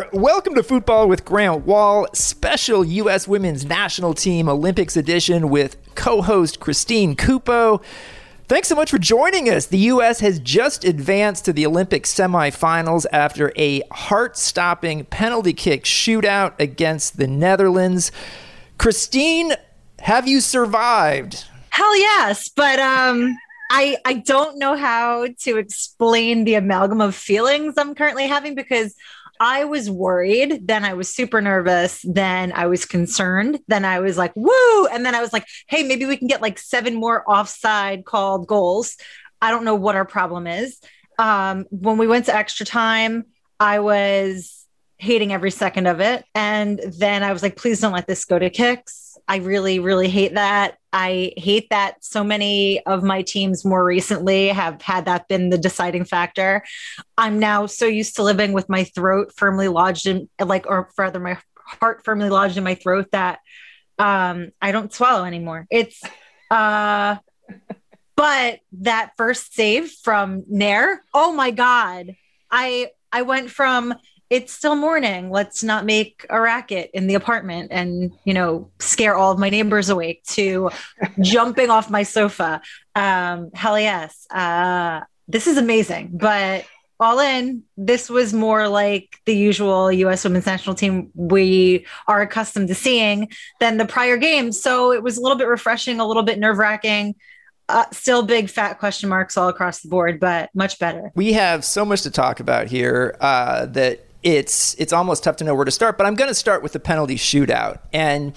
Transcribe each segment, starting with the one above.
there. Welcome to Football with Grant Wahl, special U.S. Women's National Team Olympics edition with co host Christine Cupo. Thanks so much for joining us. The U.S. has just advanced to the Olympic semifinals after a heart stopping penalty kick shootout against the Netherlands. Christine, have you survived? Hell yes, but um I I don't know how to explain the amalgam of feelings I'm currently having because I was worried, then I was super nervous, then I was concerned, then I was like, woo, and then I was like, hey, maybe we can get like seven more offside called goals. I don't know what our problem is. Um, when we went to extra time, I was hating every second of it. And then I was like, please don't let this go to kicks. I really, really hate that. I hate that so many of my teams more recently have had that been the deciding factor. I'm now so used to living with my throat firmly lodged in, like, or rather, my heart firmly lodged in my throat that um, I don't swallow anymore. It's, uh, but that first save from Naeher, oh my God. I I went from it's still morning. Let's not make a racket in the apartment and, you know, scare all of my neighbors awake to jumping off my sofa. Um, hell yes. Uh, this is amazing. But all in, this was more like the usual US women's national team we are accustomed to seeing than the prior games. So it was a little bit refreshing, a little bit nerve wracking. Uh, still big fat question marks all across the board, but much better. We have so much to talk about here uh, that it's it's almost tough to know where to start. But I'm going to start with the penalty shootout and.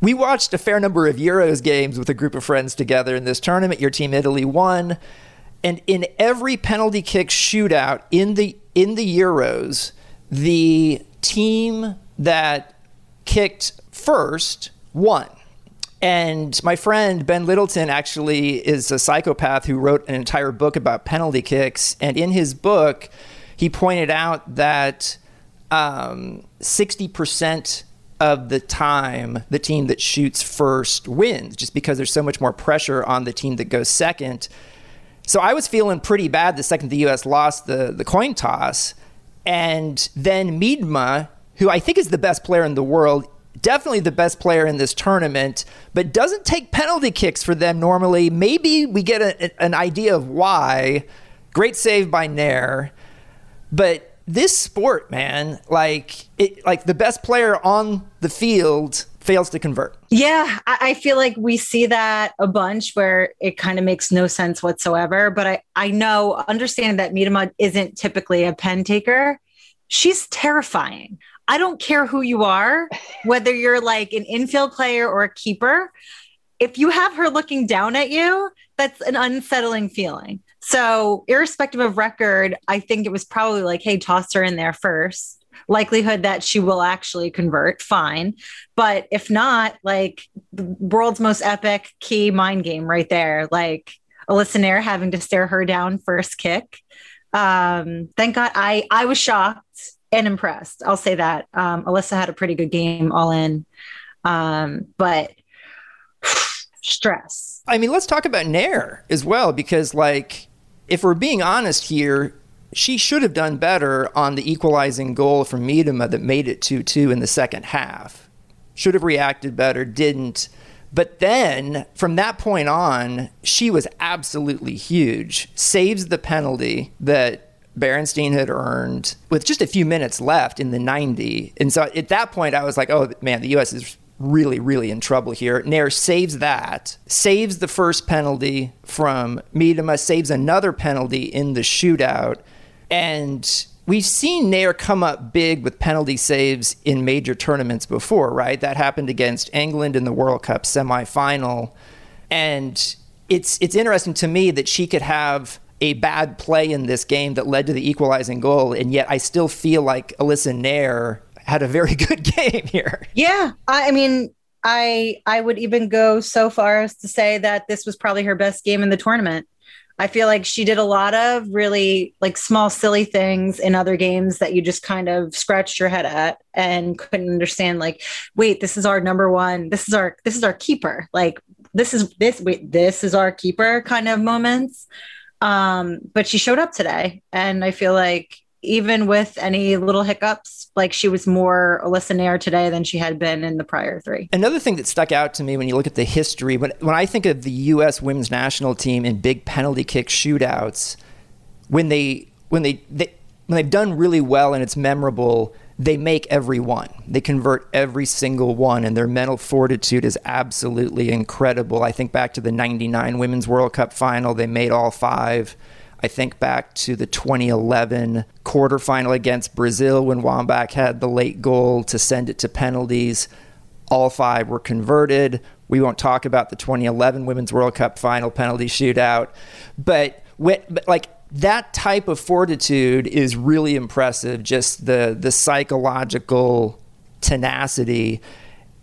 We watched a fair number of Euros games with a group of friends together in this tournament. Your team Italy won. And in every penalty kick shootout in the in the Euros, the team that kicked first won. And my friend Ben Lyttleton actually is a psychopath who wrote an entire book about penalty kicks. And in his book, he pointed out that um, 60% of the time, the team that shoots first wins, just because there's so much more pressure on the team that goes second. So I was feeling pretty bad the second the U.S. lost the, the coin toss. And then Miedema, who I think is the best player in the world, definitely the best player in this tournament, but doesn't take penalty kicks for them normally. Maybe we get a, an idea of why. Great save by Naeher. But this sport, man, like it, like the best player on the field fails to convert. Yeah, I feel like we see that a bunch where it kind of makes no sense whatsoever. But I, I know, understanding that Miedema isn't typically a pen taker, she's terrifying. I don't care who you are, whether you're like an infield player or a keeper. If you have her looking down at you, that's an unsettling feeling. So, irrespective of record, I think it was probably like, hey, toss her in there first. Likelihood that she will actually convert, fine. But if not, like the world's most epic key mind game right there. Like Alyssa Naeher having to stare her down first kick. Um, thank God I I was shocked and impressed. I'll say that. Um, Alyssa had a pretty good game all in. Um, but stress. I mean, let's talk about Naeher as well, because like if we're being honest here, she should have done better on the equalizing goal from Miedema that made it 2 2 in the second half. Should have reacted better, didn't. But then from that point on, she was absolutely huge. Saves the penalty that Beerensteyn had earned with just a few minutes left in the 90. And so at that point, I was like, oh man, the U.S. is really, really in trouble here. Naeher saves that, saves the first penalty from Miedema, saves another penalty in the shootout. And we've seen Naeher come up big with penalty saves in major tournaments before, right? That happened against England in the World Cup semifinal. And it's it's interesting to me that she could have a bad play in this game that led to the equalizing goal, and yet I still feel like Alyssa Naeher had a very good game here. Yeah, I mean, I I would even go so far as to say that this was probably her best game in the tournament. I feel like she did a lot of really like small silly things in other games that you just kind of scratched your head at and couldn't understand like wait this is our number one this is our this is our keeper like this is this wait this is our keeper kind of moments um but she showed up today and I feel like even with any little hiccups. Like she was more Alyssa Naeher today than she had been in the prior three. Another thing that stuck out to me when you look at the history, when, when I think of the U.S. women's national team in big penalty kick shootouts, when they when they, they when they've done really well and it's memorable, they make every one. They convert every single one, and their mental fortitude is absolutely incredible. I think back to the 99 Women's World Cup final, they made all five. I think back to the 2011 quarterfinal against Brazil when Wambach had the late goal to send it to penalties. All five were converted. We won't talk about the 2011 Women's World Cup final penalty shootout, but, but like that type of fortitude is really impressive. Just the the psychological tenacity,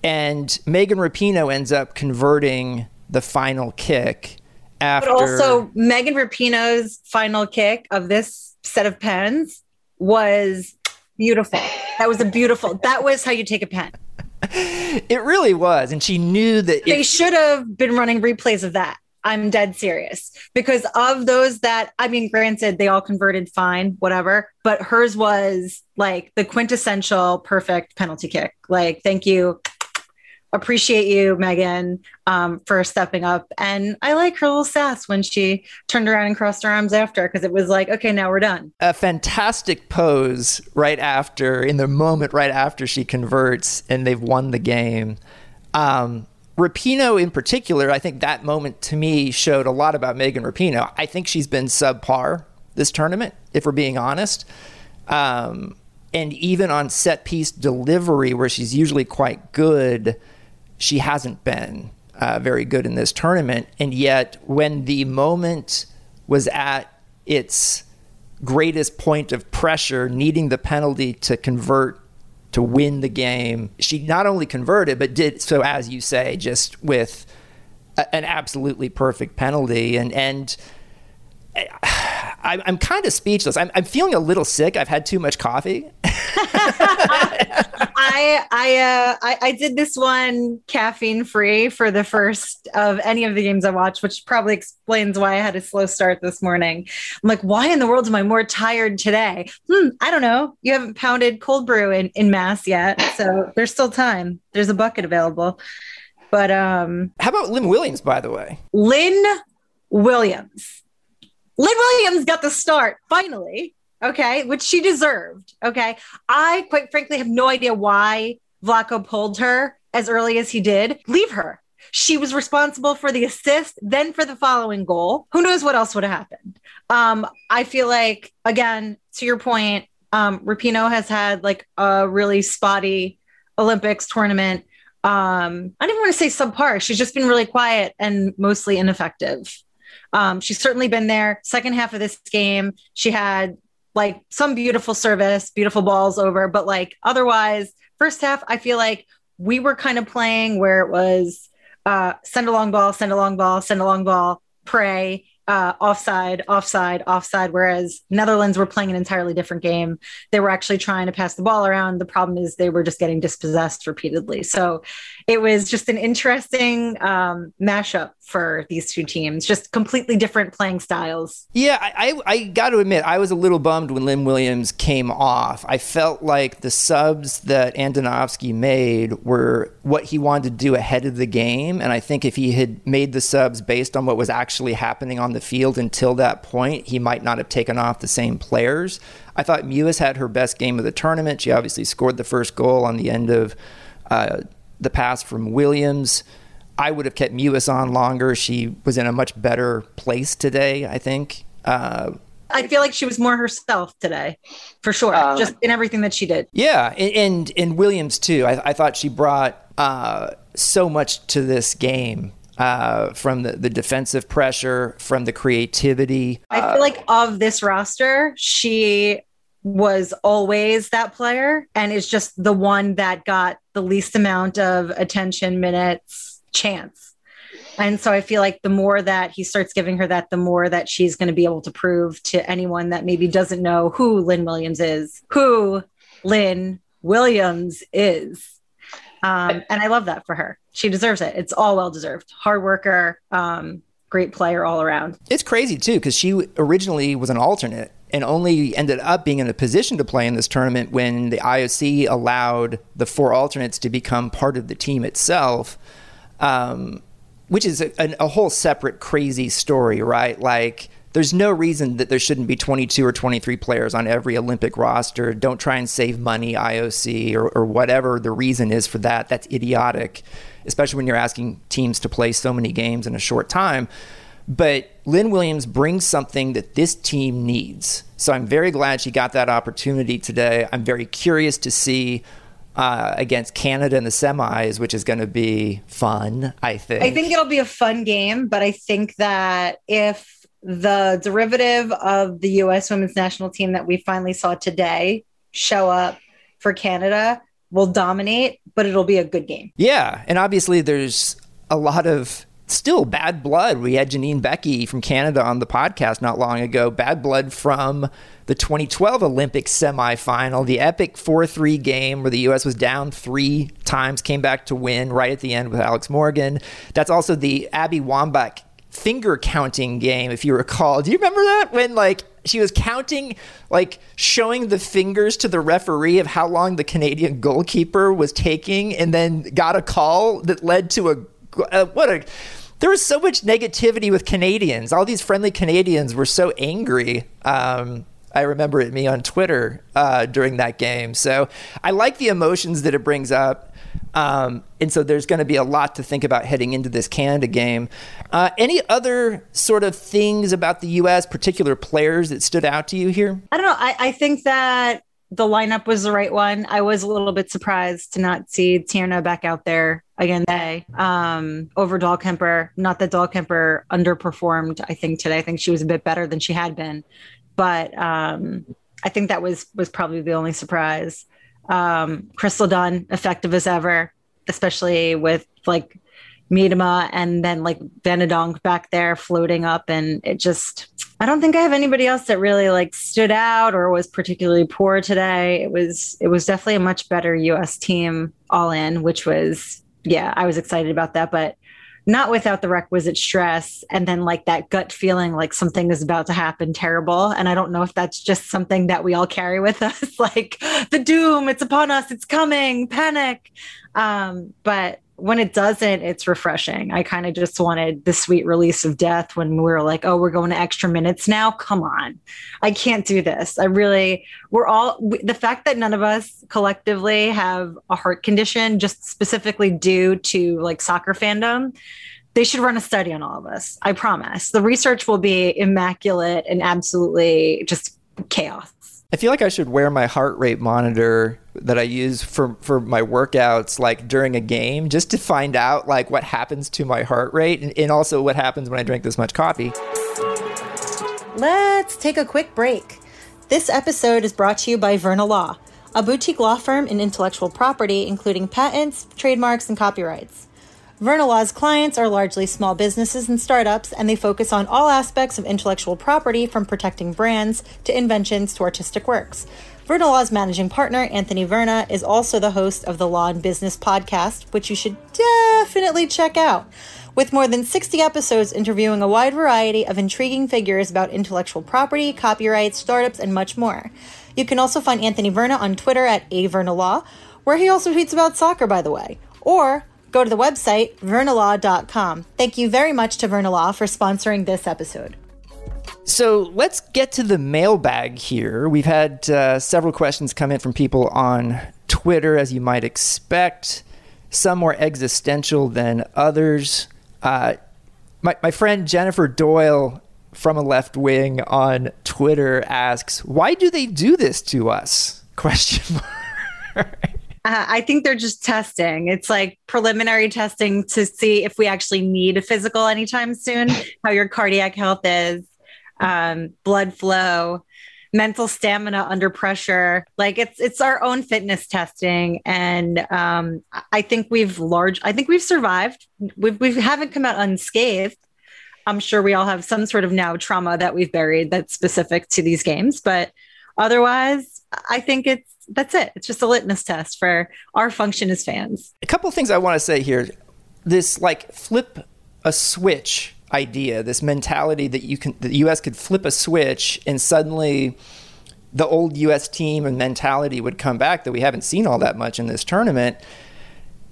and Megan Rapinoe ends up converting the final kick after. But also, Megan Rapinoe's final kick of this set of pens was beautiful. That was a beautiful. That was how you take a pen. It really was, and she knew that they should have been running replays of that. I'm dead serious because of those that I mean, granted, they all converted fine, whatever, but hers was like the quintessential perfect penalty kick. Like, thank you appreciate you, Megan, um, for stepping up. And I like her little sass when she turned around and crossed her arms after because it was like, okay, now we're done. A fantastic pose right after, in the moment right after she converts and they've won the game. Um, Rapinoe in particular, I think that moment to me showed a lot about Megan Rapinoe. I think she's been subpar this tournament, if we're being honest. Um, and even on set piece delivery, where she's usually quite good, she hasn't been uh, very good in this tournament. And yet, when the moment was at its greatest point of pressure, needing the penalty to convert to win the game, she not only converted, but did so, as you say, just with a, an absolutely perfect penalty. And, and I, I'm kind of speechless. I'm, I'm feeling a little sick. I've had too much coffee. I I, uh, I I did this one caffeine free for the first of any of the games I watched, which probably explains why I had a slow start this morning. I'm like, why in the world am I more tired today? Hmm, I don't know. You haven't pounded cold brew in in mass yet, so there's still time. There's a bucket available. But um, how about Lynn Williams, by the way? Lynn Williams. Lynn Williams got the start finally okay, which she deserved. Okay. I quite frankly have no idea why Vlatko pulled her as early as he did. Leave her. She was responsible for the assist, then for the following goal. Who knows what else would have happened? Um, I feel like, again, to your point, um, Rapinoe has had like a really spotty Olympics tournament. Um, I don't even want to say subpar. She's just been really quiet and mostly ineffective. Um, she's certainly been there. Second half of this game, she had like some beautiful service, beautiful balls over, but like otherwise, first half, I feel like we were kind of playing where it was uh, send a long ball, send a long ball, send a long ball, pray, uh, offside, offside, offside. Whereas Netherlands were playing an entirely different game. They were actually trying to pass the ball around. The problem is they were just getting dispossessed repeatedly. So it was just an interesting um, mashup for these two teams, just completely different playing styles. Yeah, I, I, I got to admit, I was a little bummed when Lynn Williams came off. I felt like the subs that Andonovski made were what he wanted to do ahead of the game. And I think if he had made the subs based on what was actually happening on the field until that point, he might not have taken off the same players. I thought Mewis had her best game of the tournament. She obviously scored the first goal on the end of uh, the pass from Williams. I would have kept Mewis on longer. She was in a much better place today, I think. Uh, I feel like she was more herself today, for sure, um, just in everything that she did. Yeah, and and, and Williams too. I, I, thought she brought uh, so much to this game. Uh, from the, the defensive pressure, from the creativity. I feel like of this roster, she was always that player and is just the one that got the least amount of attention, minutes, chance. And so I feel like the more that he starts giving her that, the more that she's going to be able to prove to anyone that maybe doesn't know who Lynn Williams is, who Lynn Williams is. Um, and I love that for her. She deserves it. It's all well deserved. Hard worker. Um, great player all around. It's crazy too because she originally was an alternate and only ended up being in a position to play in this tournament when the IOC allowed the four alternates to become part of the team itself, um, which is a, a, whole separate crazy story, right? Like, there's no reason that there shouldn't be 22 or 23 players on every Olympic roster. Don't try and save money, IOC, or, or whatever the reason is for that. That's idiotic, especially when you're asking teams to play so many games in a short time. But Lynn Williams brings something that this team needs. So I'm very glad she got that opportunity today. I'm very curious to see uh, against Canada in the semis, which is going to be fun, I think. I think it'll be a fun game, but I think that if the derivative of the U.S. women's national team that we finally saw today show up for Canada, will dominate, but it'll be a good game. Yeah. And obviously, there's a lot of still bad blood. We had Janine Beckie from Canada on the podcast not long ago. Bad blood from the 2012 Olympic semifinal, the epic 4 3 game where the U.S. was down three times, came back to win right at the end with Alex Morgan. That's also the Abby Wambach finger counting game, if you recall. Do you remember that? When, like, she was counting, like, showing the fingers to the referee of how long the Canadian goalkeeper was taking, and then got a call that led to a. Uh, what a there was so much negativity with Canadians. All these friendly Canadians were so angry. Um, I remember it me on Twitter uh, during that game. So I like the emotions that it brings up. Um, and so there's going to be a lot to think about heading into this Canada game. Uh, any other sort of things about the U.S., particular players that stood out to you here? I don't know. I, I think that the lineup was the right one. I was a little bit surprised to not see Tierna back out there again today um, over Dahlkemper. Not that Dahlkemper underperformed. I think today. I think she was a bit better than she had been, but um, I think that was was probably the only surprise. Um, Crystal Dunn, effective as ever, especially with like Miedema and then like Van de Donk back there floating up, and it just I don't think I have anybody else that really like stood out or was particularly poor today. It was it was definitely a much better US team all in, which was yeah, I was excited about that, but not without the requisite stress and then like that gut feeling like something is about to happen terrible. And i don't know if that's just something that we all carry with us like the doom it's upon us it's coming panic. Um, but when it doesn't, it's refreshing. I kind of just wanted the sweet release of death when we were like, oh, we're going to extra minutes now. Come on. I can't do this. I really, we're all, we, the fact that none of us collectively have a heart condition, just specifically due to like soccer fandom, they should run a study on all of us. I promise. The research will be immaculate and absolutely just chaos. I feel like I should wear my heart rate monitor that I use for for my workouts like during a game just to find out like what happens to my heart rate and, and also what happens when I drink this much coffee. Let's take a quick break. This episode is brought to you by Verna Law, a boutique law firm in intellectual property including patents, trademarks, and copyrights. Vernalaw's clients are largely small businesses and startups, and they focus on all aspects of intellectual property from protecting brands to inventions to artistic works. Vernalaw's managing partner, Anthony Verna, is also the host of the Law and Business podcast, which you should definitely check out. With more than 60 episodes interviewing a wide variety of intriguing figures about intellectual property, copyrights, startups, and much more. You can also find Anthony Verna on Twitter at avernalaw, where he also tweets about soccer, by the way, or Go to the website, vernalaw.com. Thank you very much to Vernalaw for sponsoring this episode. So let's get to the mailbag here. We've had uh, several questions come in from people on Twitter, as you might expect, some more existential than others. Uh, my, my friend Jennifer Doyle from a left wing on Twitter asks, "Why do they do this to us?" Question mark. Uh, I think they're just testing. It's like preliminary testing to see if we actually need a physical anytime soon, how your cardiac health is, um, blood flow, mental stamina under pressure. Like it's it's our own fitness testing, and um, I think we've large. I think we've survived. We've we haven't come out unscathed. I'm sure we all have some sort of now trauma that we've buried that's specific to these games, but otherwise, I think it's that's it. It's just a litmus test for our function as fans. A couple things I want to say here. This like flip a switch idea, this mentality that you can the US could flip a switch and suddenly the old US team and mentality would come back that we haven't seen all that much in this tournament.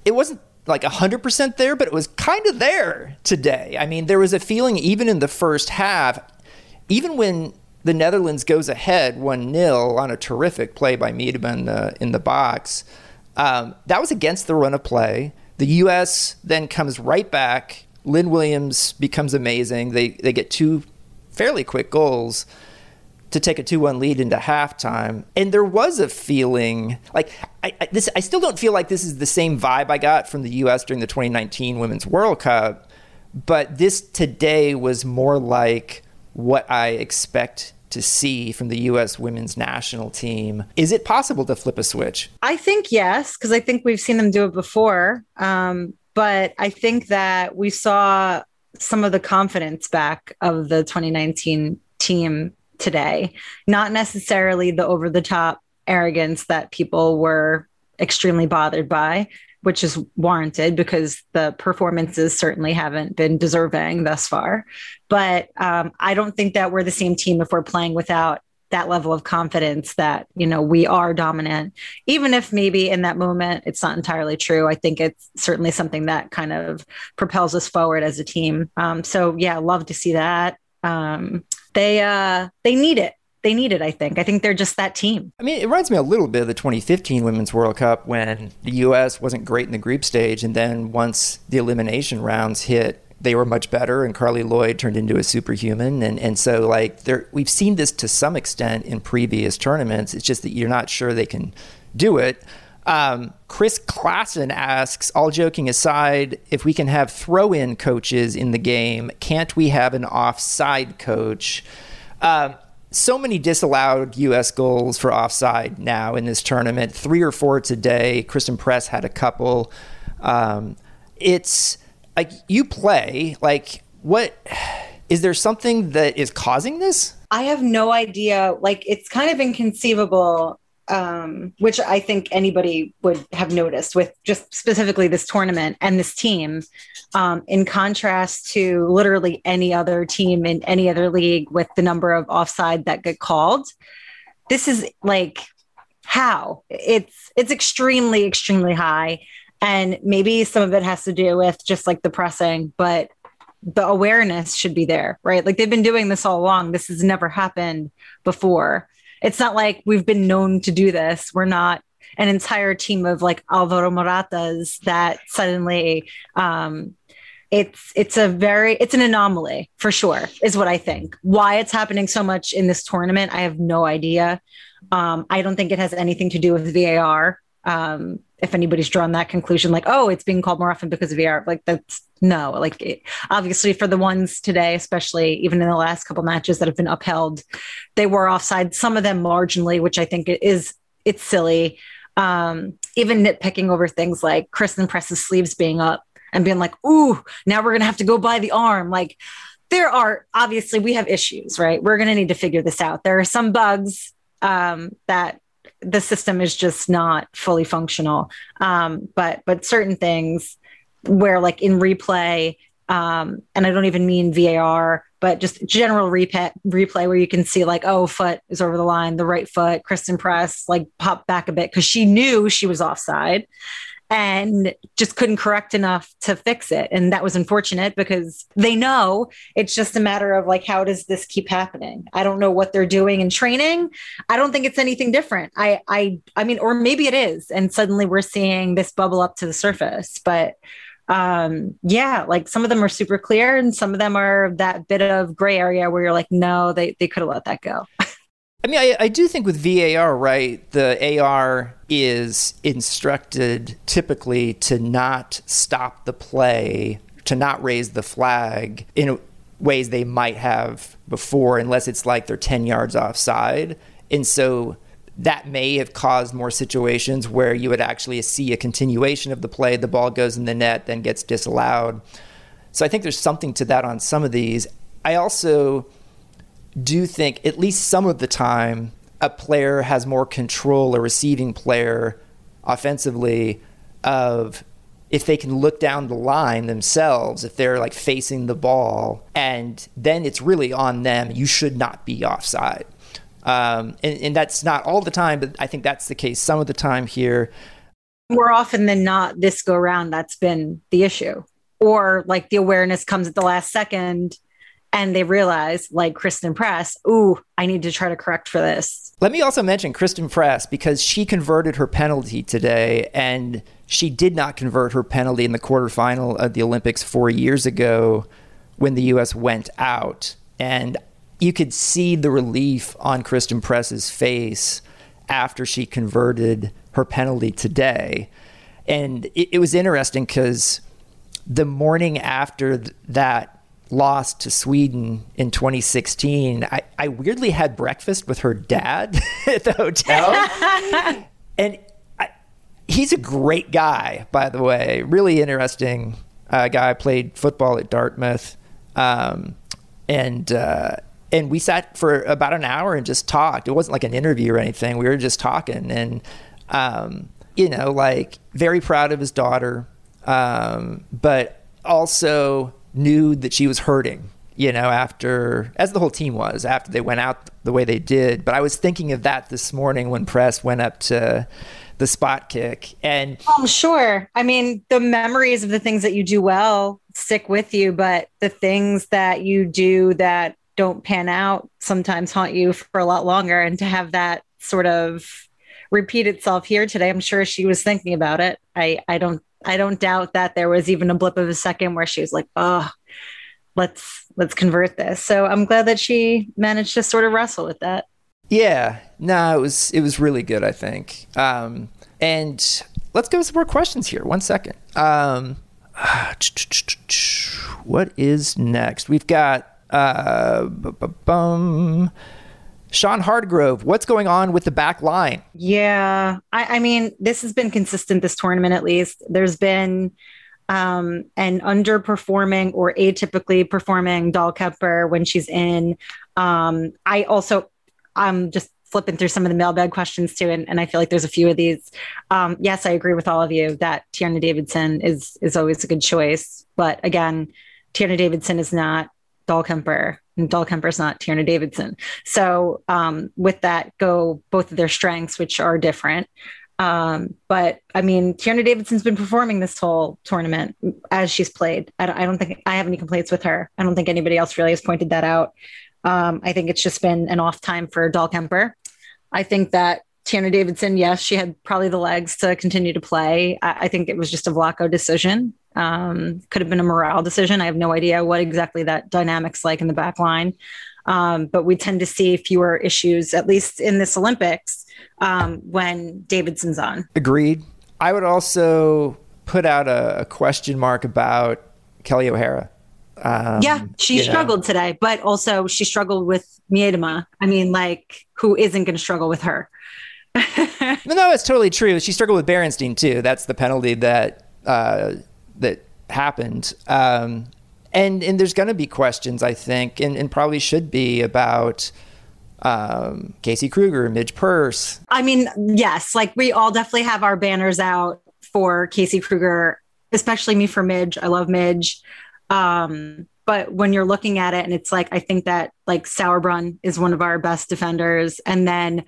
It wasn't like 100% there, but it was kind of there today. I mean, there was a feeling even in the first half, even when the Netherlands goes ahead 1 0 on a terrific play by Miedema in the, in the box, um, that was against the run of play. The U.S. then comes right back. Lynn Williams becomes amazing. They, they get two fairly quick goals to take a 2-1 lead into halftime and there was a feeling like I, I, this I still don't feel like this is the same vibe I got from the US during the 2019 Women's World Cup but this today was more like what I expect to see from the US women's national team. Is it possible to flip a switch? I think yes because I think we've seen them do it before um, but I think that we saw some of the confidence back of the 2019 team today, not necessarily the over the top arrogance that people were extremely bothered by, which is warranted because the performances certainly haven't been deserving thus far. But um, I don't think that we're the same team if we're playing without that level of confidence that you know we are dominant even if maybe in that moment it's not entirely true i think it's certainly something that kind of propels us forward as a team um, so yeah love to see that um, they uh, they need it. They need it. I think. I think they're just that team. I mean, it reminds me a little bit of the 2015 Women's World Cup when the U.S. wasn't great in the group stage, and then once the elimination rounds hit, they were much better, and Carli Lloyd turned into a superhuman. And and so like there, we've seen this to some extent in previous tournaments. It's just that you're not sure they can do it. Um, Chris Klassen asks, all joking aside, if we can have throw in coaches in the game, can't we have an offside coach? Uh, so many disallowed U.S. goals for offside now in this tournament, three or four today. Christen Press had a couple. Um, it's like you play, like, what is there something that is causing this? I have no idea. Like, it's kind of inconceivable um, which I think anybody would have noticed with just specifically this tournament and this team, um, in contrast to literally any other team in any other league with the number of offside that get called. This is like how it's it's extremely extremely high, and maybe some of it has to do with just like the pressing, but the awareness should be there, right? Like they've been doing this all along. This has never happened before it's not like we've been known to do this. We're not an entire team of like Alvaro Moratas that suddenly um, it's it's a very it's an anomaly for sure is what I think. Why it's happening so much in this tournament, I have no idea. Um, I don't think it has anything to do with VAR. Um, if anybody's drawn that conclusion, like, oh, it's being called more often because of VAR, like that's no, like it, obviously for the ones today, especially even in the last couple matches that have been upheld, they were offside. Some of them marginally, which I think is it's silly. Um, even nitpicking over things like Christen Press's sleeves being up and being like, ooh, now we're gonna have to go by the arm. Like there are obviously we have issues, right? We're gonna need to figure this out. There are some bugs um, that the system is just not fully functional. Um, but but certain things where like in replay, um, and I don't even mean VAR, but just general replay replay where you can see like, oh, foot is over the line, the right foot, Christen Press like popped back a bit because she knew she was offside and just couldn't correct enough to fix it. And that was unfortunate because they know it's just a matter of like, how does this keep happening? I don't know what they're doing in training. I don't think it's anything different. I, I, I mean, or maybe it is. And suddenly we're seeing this bubble up to the surface, but um yeah like some of them are super clear and some of them are that bit of gray area where you're like no they they could have let that go I mean, I, I, do think with VAR, right, the AR is instructed typically to not stop the play, to not raise the flag in ways they might have before, unless it's like they're 10 yards offside. And so that may have caused more situations where you would actually see a continuation of the play, the ball goes in the net, then gets disallowed. So I think there's something to that on some of these. I also do think at least some of the time a player has more control, a receiving player offensively, of if they can look down the line themselves, if they're like facing the ball, and then it's really on them. You should not be offside. Um, and, and that's not all the time, but I think that's the case some of the time here. More often than not, this go around, that's been the issue. Or like the awareness comes at the last second and they realize, like Christen Press, ooh, I need to try to correct for this. Let me also mention Christen Press because she converted her penalty today and she did not convert her penalty in the quarterfinal of the Olympics four years ago when the U.S. went out. And you could see the relief on Christen Press's face after she converted her penalty today. And it, it was interesting because the morning after th- that lost to Sweden in 2016, I, I weirdly had breakfast with her dad at the hotel. and I, he's a great guy, by the way. Really interesting uh, guy. Played football at Dartmouth. Um, and, uh, and we sat for about an hour and just talked. It wasn't like an interview or anything. We were just talking. And, um, you know, like very proud of his daughter, um, but also knew that she was hurting, you know, after, as the whole team was, after they went out the way they did. But I was thinking of that this morning when Press went up to the spot kick. And oh, sure. I mean, the memories of the things that you do well stick with you, but the things that you do that don't pan out sometimes haunt you for a lot longer. And to have that sort of repeat itself here today, I'm sure she was thinking about it. I, I don't I don't doubt that there was even a blip of a second where she was like, "Oh, let's let's convert this." So I'm glad that she managed to sort of wrestle with that. Yeah, no, it was it was really good. I think. Um, and let's go with some more questions here. One second. Um, what is next? We've got uh, bum. Sean Hardgrove, what's going on with the back line? Yeah, I, I mean, this has been consistent this tournament at least. There's been um, an underperforming or atypically performing Dahlkemper when she's in. Um, I also, I'm just flipping through some of the mailbag questions too, and, and I feel like there's a few of these. Um, yes, I agree with all of you that Tierna Davidson is is always a good choice, but again, Tierna Davidson is not Dahlkemper and Dahlkemper's not Tierna Davidson. So um, with that go both of their strengths, which are different. Um, but I mean, Tierna Davidson's been performing this whole tournament as she's played. I don't, I don't, think I have any complaints with her. I don't think anybody else really has pointed that out. Um, I think it's just been an off time for Dahlkemper. I think that Tierna Davidson, yes, she had probably the legs to continue to play. I, I think it was just a Vlatko decision. Um, could have been a morale decision. I have no idea what exactly that dynamics like in the back line. Um, but we tend to see fewer issues, at least in this Olympics, um, when Davidson's on. Agreed. I would also put out a, a question mark about Kelly O'Hara. Um, yeah, she struggled know. today, but also she struggled with Miedema. I mean, like, who isn't going to struggle with her? no, no, it's totally true. She struggled with Beerensteyn too. That's the penalty that uh, that happened. Um, and and there's going to be questions, I think, and, and probably should be about um, Casey Krueger, Midge Purce. I mean, yes, like we all definitely have our banners out for Casey Krueger, especially me for Midge. I love Midge. Um, but when you're looking at it, and it's like I think that like Sauerbrunn is one of our best defenders, and then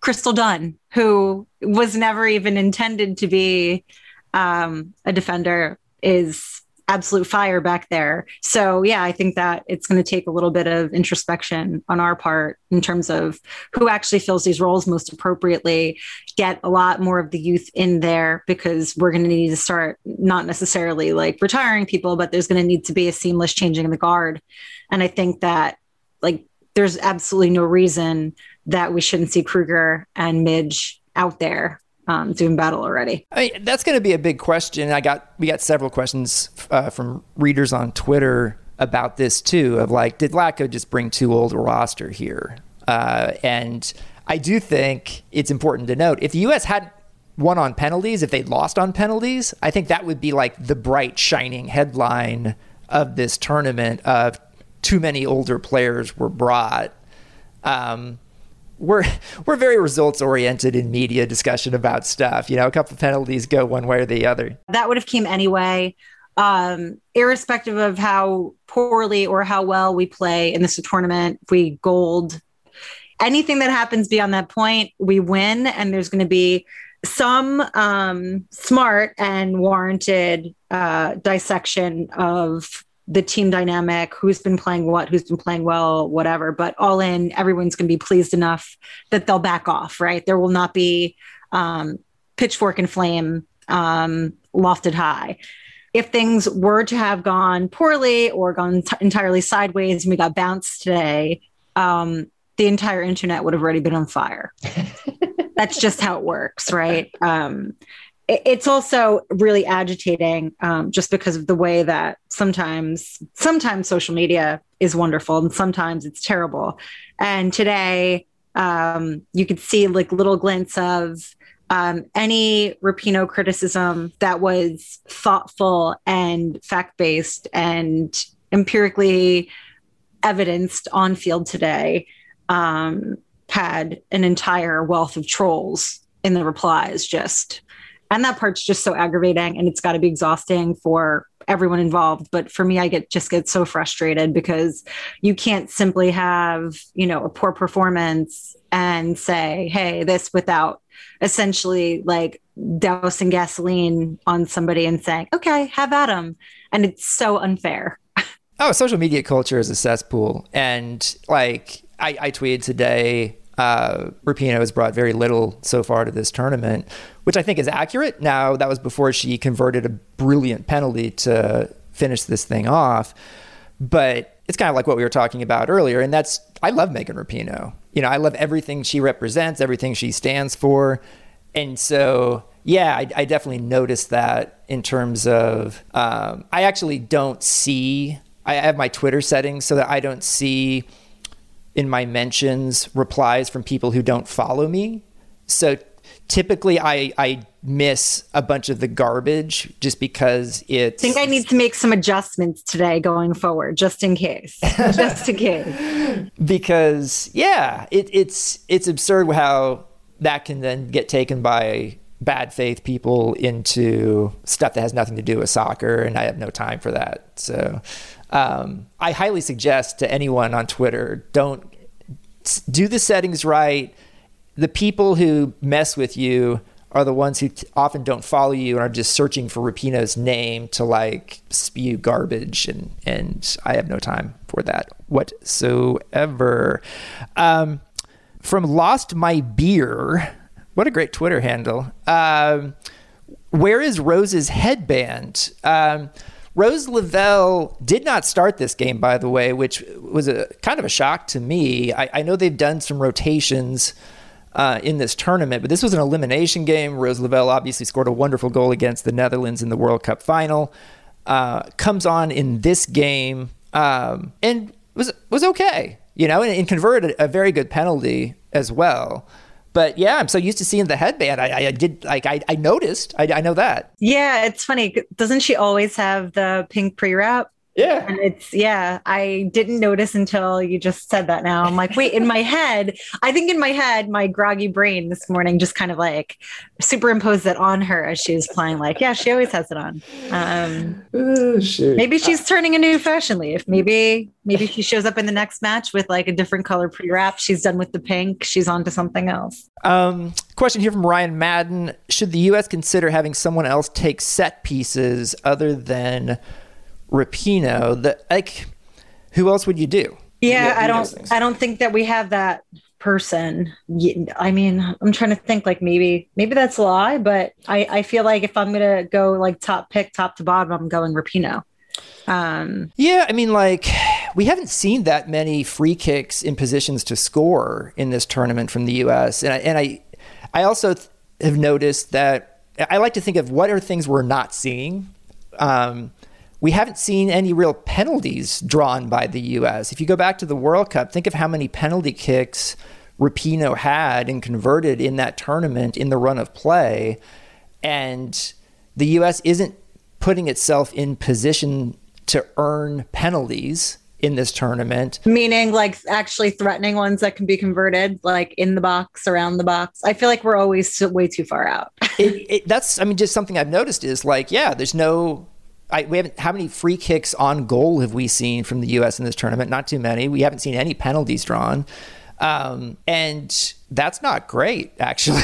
Crystal Dunn, who was never even intended to be um, a defender, is absolute fire back there. So yeah, I think that it's going to take a little bit of introspection on our part in terms of who actually fills these roles most appropriately, get a lot more of the youth in there because we're going to need to start not necessarily like retiring people, but there's going to need to be a seamless changing of the guard. And I think that like there's absolutely no reason that we shouldn't see Krueger and Midge out there um, doing battle already. I mean, that's going to be a big question. I got we got several questions uh, from readers on Twitter about this too. Of like, did Vlatko just bring too old a roster here? Uh, and I do think it's important to note if the U.S. had won on penalties, if they'd lost on penalties, I think that would be like the bright shining headline of this tournament of too many older players were brought. Um, we're we're very results oriented in media discussion about stuff. You know, a couple of penalties go one way or the other. That would have came anyway, um, irrespective of how poorly or how well we play in this tournament. If we gold, anything that happens beyond that point, we win, and there's going to be some um, smart and warranted uh, dissection of the team dynamic, who's been playing what, who's been playing well, whatever. But all in, everyone's going to be pleased enough that they'll back off, right? There will not be um, pitchfork and flame um, lofted high. If things were to have gone poorly or gone t- entirely sideways and we got bounced today, um, the entire internet would have already been on fire. That's just how it works, right? Um, it's also really agitating um, just because of the way that sometimes sometimes social media is wonderful and sometimes it's terrible. And today um, you could see like little glints of um, any rapinoe criticism that was thoughtful and fact-based and empirically evidenced on field today um, had an entire wealth of trolls in the replies just and that part's just so aggravating and it's got to be exhausting for everyone involved. But for me i get just get so frustrated because you can't simply have you know a poor performance and say hey this without essentially like dousing gasoline on somebody and saying okay have at them and it's so unfair. Oh social media culture is a cesspool. And like i, I tweeted today uh, Rapinoe has brought very little so far to this tournament, which I think is accurate. Now, that was before she converted a brilliant penalty to finish this thing off. But it's kind of like what we were talking about earlier. And that's, I love Megan Rapinoe. You know, I love everything she represents, everything she stands for. And so, yeah, I, I definitely noticed that in terms of, um, I actually don't see, I have my Twitter settings so that I don't see in my mentions replies from people who don't follow me. So typically I, I miss a bunch of the garbage just because it's I think I need to make some adjustments today going forward, just in case. just in case. Because yeah, it, it's it's absurd how that can then get taken by bad faith people into stuff that has nothing to do with soccer and I have no time for that. So um, I highly suggest to anyone on Twitter don't do the settings right. The people who mess with you are the ones who t- often don't follow you and are just searching for Rapinoe's name to like spew garbage, and and I have no time for that whatsoever. Um, from Lost My Beer, what a great Twitter handle. Um, where is Rose's headband? Um, Rose Lavelle did not start this game, by the way, which was a kind of a shock to me. I, I know they've done some rotations uh, in this tournament, but this was an elimination game. Rose Lavelle obviously scored a wonderful goal against the Netherlands in the World Cup final. Uh, comes on in this game um, and was was okay, you know, and, and converted a very good penalty as well. But yeah, I'm so used to seeing the headband. I, I did like I, I noticed. I, I know that. Yeah, it's funny. Doesn't she always have the pink pre wrap? Yeah. And it's, yeah, I didn't notice until you just said that now. I'm like, wait, in my head, I think in my head, my groggy brain this morning just kind of like superimposed it on her as she was playing, like, yeah, she always has it on. Um, oh, maybe she's turning a new fashion leaf. Maybe, maybe she shows up in the next match with like a different color pre wrap. She's done with the pink. She's on to something else. Um, question here from Ryan Madden Should the U.S. consider having someone else take set pieces other than Rapinoe, that like who else would you do? Yeah, I don't I don't think that we have that person. I mean, I'm trying to think like maybe maybe that's a lie, but I I feel like if I'm gonna go like top pick top to bottom, I'm going Rapinoe. Um, yeah, I mean, like we haven't seen that many free kicks in positions to score in this tournament from the U.S. and I, and I I also th- have noticed that I like to think of what are things we're not seeing. Um, we haven't seen any real penalties drawn by the U.S. If you go back to the World Cup, think of how many penalty kicks Rapinoe had and converted in that tournament in the run of play. And the U.S. isn't putting itself in position to earn penalties in this tournament. Meaning, like actually threatening ones that can be converted, like in the box, around the box. I feel like we're always way too far out. it, it, that's, I mean, just something I've noticed is like, yeah, there's no. I, we haven't. How many free kicks on goal have we seen from the U.S. in this tournament? Not too many. We haven't seen any penalties drawn, um, and that's not great, actually.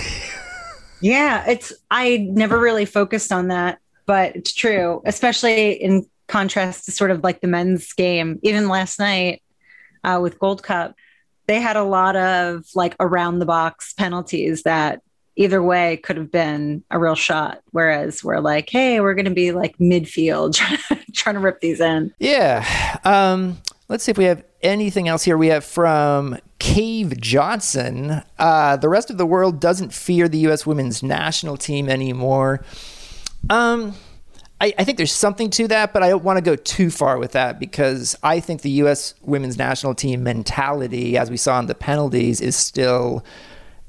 yeah, it's. I never really focused on that, but it's true, especially in contrast to sort of like the men's game. Even last night uh, with Gold Cup, they had a lot of like around the box penalties that either way could have been a real shot. Whereas we're like, hey, we're going to be like midfield trying to rip these in. Yeah. Um, let's see if we have anything else here. We have from Cave Johnson. Uh, the rest of the world doesn't fear the U.S. women's national team anymore. Um, I, I, think there's something to that, but I don't want to go too far with that because I think the U.S. women's national team mentality, as we saw in the penalties, is still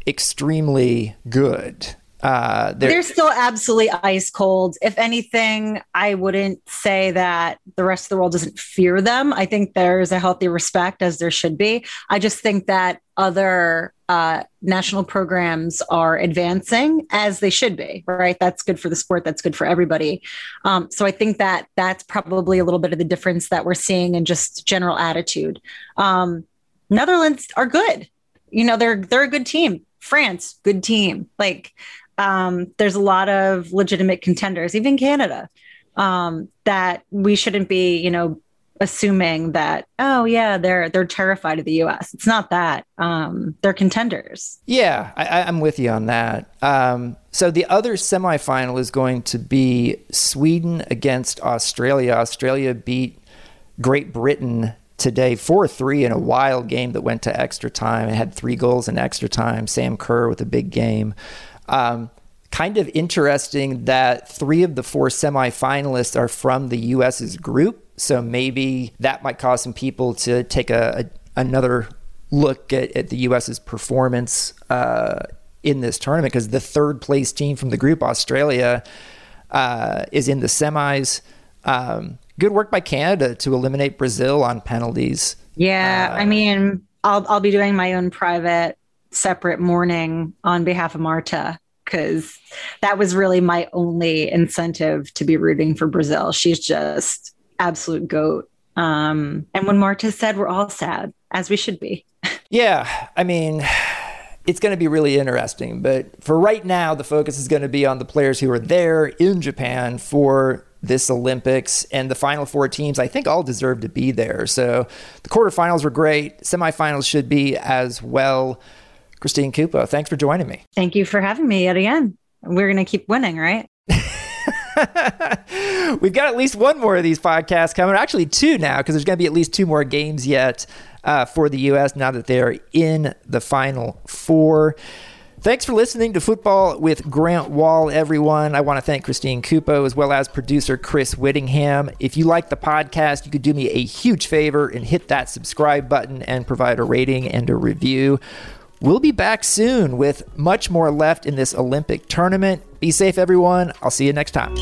extremely good. Uh, they're, they're, still absolutely ice cold. If anything, I wouldn't say that the rest of the world doesn't fear them. I think there's a healthy respect, as there should be. I just think that other uh, national programs are advancing as they should be, right? That's good for the sport. That's good for everybody. Um, so I think that that's probably a little bit of the difference that we're seeing in just general attitude. Um, Netherlands are good. You know, they're they're a good team. France, good team. Like um, there's a lot of legitimate contenders, even Canada, um, that we shouldn't be, you know, assuming that oh yeah they're they're terrified of the us it's not that. Um, they're contenders. Yeah I, i'm with you on that. Um, so the other semifinal is going to be sweden against australia. Australia beat great britain today 4-3 in a wild game that went to extra time. It had three goals in extra time. Sam kerr with a big game. Um, kind of interesting that three of the four semifinalists are from the us's group. So maybe that might cause some people to take a, a another look at, at, the us's performance uh, in this tournament because the third place team from the group australia uh, is in the semis. Um, good work by Canada to eliminate Brazil on penalties. Yeah, uh, I mean, I'll I'll be doing my own private separate mourning on behalf of Marta because that was really my only incentive to be rooting for Brazil. She's just absolute goat. Um, and when Marta said we're all sad, as we should be. yeah, I mean, it's going to be really interesting. But for right now, the focus is going to be on the players who are there in Japan for this Olympics. And the final four teams, I think, all deserve to be there. So the quarterfinals were great. Semifinals should be as well. Christine Cupo, thanks for joining me. Thank you for having me yet again. We're going to keep winning, right? We've got at least one more of these podcasts coming. Actually, two now, because there's going to be at least two more games yet uh, for the U.S. now that they're in the final four. Thanks for listening to Football with Grant Wahl, everyone. I want to thank Christine Cupo as well as producer Chris Whittingham. If you like the podcast, you could do me a huge favor and hit that subscribe button and provide a rating and a review. We'll be back soon with much more left in this Olympic tournament. Be safe, everyone. I'll see you next time.